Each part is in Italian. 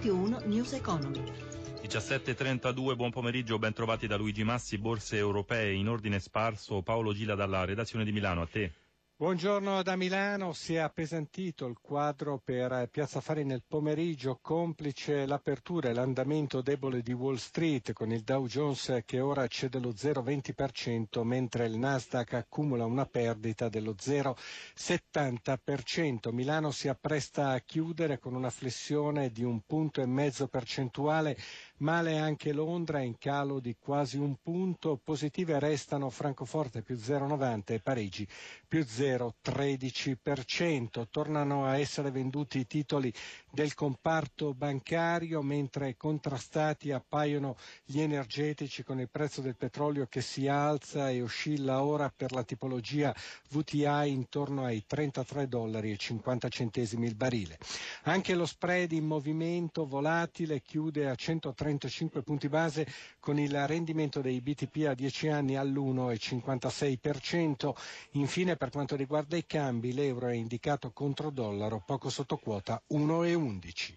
Radio 1 News Economy. 17.32, buon pomeriggio, ben trovati da Luigi Massi, borse europee in ordine sparso, Paolo Gila dalla redazione di Milano, a te. Buongiorno da Milano, si è appesantito il quadro per Piazza Fari nel pomeriggio, complice l'apertura e l'andamento debole di Wall Street con il Dow Jones che ora cede lo 0,20% mentre il Nasdaq accumula una perdita dello 0,70%. Milano si appresta a chiudere con una flessione di un punto e mezzo percentuale, male anche Londra in calo di quasi un punto, positive restano Francoforte più 0,90 e Parigi più 0,90. 0,13%. Tornano a essere venduti i titoli del comparto bancario mentre contrastati appaiono gli energetici con il prezzo del petrolio che si alza e oscilla ora per la tipologia VTI intorno ai 33 dollari e 50 centesimi il barile. Anche lo spread in movimento volatile chiude a 135 punti base con il rendimento dei BTP a 10 anni all'1,56%. Infine per quanto riguarda i cambi, l'euro è indicato contro dollaro poco sotto quota 1,11.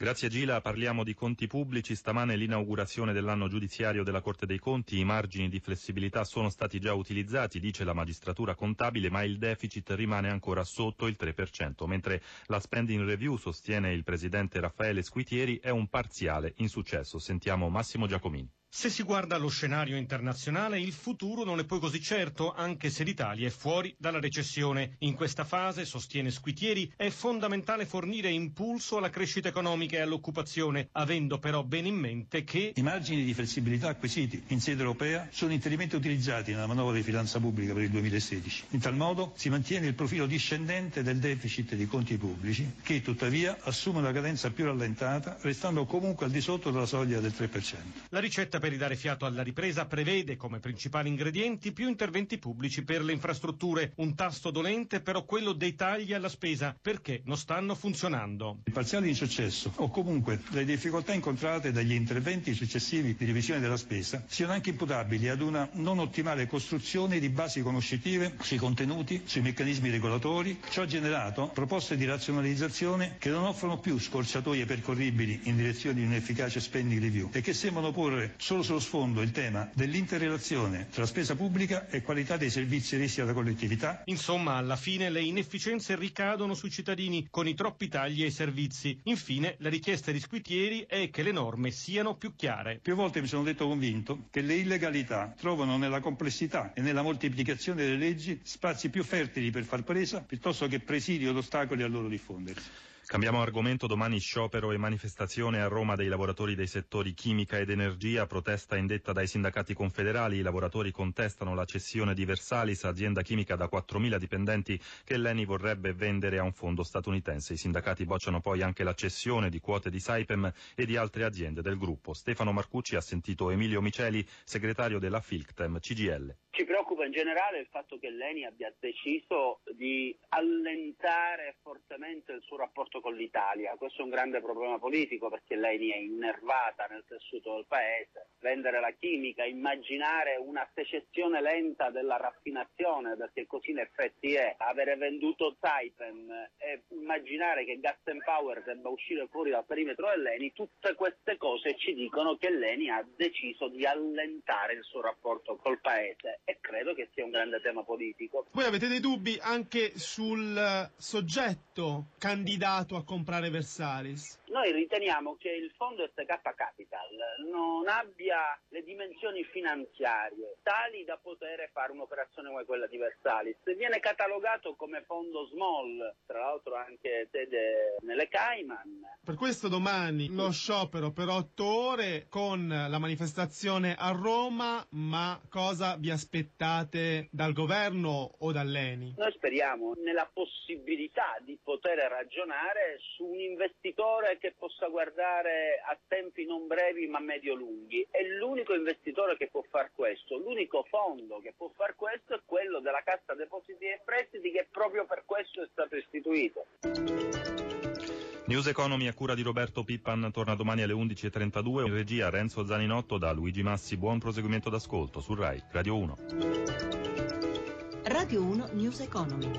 Grazie Gila, parliamo di conti pubblici. Stamane l'inaugurazione dell'anno giudiziario della Corte dei Conti, i margini di flessibilità sono stati già utilizzati, dice la magistratura contabile, ma il deficit rimane ancora sotto il 3%, mentre la spending review, sostiene il presidente Raffaele Squitieri, è un parziale insuccesso. Sentiamo Massimo Giacomini. Se si guarda allo scenario internazionale, il futuro non è poi così certo, anche se l'Italia è fuori dalla recessione. In questa fase, sostiene Squitieri, è fondamentale fornire impulso alla crescita economica e all'occupazione, avendo però bene in mente che i margini di flessibilità acquisiti in sede europea sono interamente utilizzati nella manovra di finanza pubblica per il 2016. In tal modo si mantiene il profilo discendente del deficit dei conti pubblici, che tuttavia assume una cadenza più rallentata, restando comunque al di sotto della soglia del 3%. La ricetta per ridare fiato alla ripresa prevede come principali ingredienti più interventi pubblici per le infrastrutture, un tasto dolente però quello dei tagli alla spesa perché non stanno funzionando. Il parziale insuccesso o comunque le difficoltà incontrate dagli interventi successivi di revisione della spesa siano anche imputabili ad una non ottimale costruzione di basi conoscitive sui contenuti, sui meccanismi regolatori. Ciò ha generato proposte di razionalizzazione che non offrono più scorciatoie percorribili in direzione di un'efficace spending review e che sembrano porre solo sullo sfondo il tema dell'interrelazione tra spesa pubblica e qualità dei servizi resi alla collettività. Insomma, alla fine le inefficienze ricadono sui cittadini con i troppi tagli ai servizi. Infine, la richiesta di Squitieri è che le norme siano più chiare. Più volte mi sono detto convinto che le illegalità trovano nella complessità e nella moltiplicazione delle leggi spazi più fertili per far presa piuttosto che presidi o ostacoli al loro diffondersi. Cambiamo argomento, domani sciopero e manifestazione a Roma dei lavoratori dei settori chimica ed energia, protesta indetta dai sindacati confederali, i lavoratori contestano la cessione di Versalis, azienda chimica da 4.000 dipendenti che l'ENI vorrebbe vendere a un fondo statunitense. I sindacati bocciano poi anche la cessione di quote di Saipem e di altre aziende del gruppo. Stefano Marcucci ha sentito Emilio Miceli, segretario della Filctem CGL. Ci preoccupa in generale il fatto che l'ENI abbia deciso di fortemente il suo rapporto con l'Italia. Questo è un grande problema politico perché l'ENI è innervata nel tessuto del paese. Vendere la chimica, immaginare una secessione lenta della raffinazione, perché così in effetti è, avere venduto Saipem e immaginare che Gas Power debba uscire fuori dal perimetro dell'ENI, tutte queste cose ci dicono che l'ENI ha deciso di allentare il suo rapporto col paese e credo che sia un grande tema politico. Voi avete dei dubbi anche sul soggetto candidato a comprare Versalis? Noi riteniamo che il fondo SK Capital non abbia le dimensioni finanziarie tali da poter fare un'operazione come quella di Versalis. Viene catalogato come fondo small, tra l'altro anche sede nelle Cayman. Per questo domani lo sciopero per otto ore con la manifestazione a Roma, ma cosa vi aspettate dal governo o dall'ENI? Noi speriamo nella possibilità di poter ragionare su un investitore che possa guardare a tempi non brevi ma medio-lunghi. È l'unico investitore che può far questo, l'unico fondo che può far questo è quello della Cassa Depositi e Prestiti che proprio per questo è stato istituito. News Economy a cura di Roberto Pippan torna domani alle 11.32 in regia Renzo Zaninotto da Luigi Massi. Buon proseguimento d'ascolto su RAI Radio 1. Radio 1 News Economy.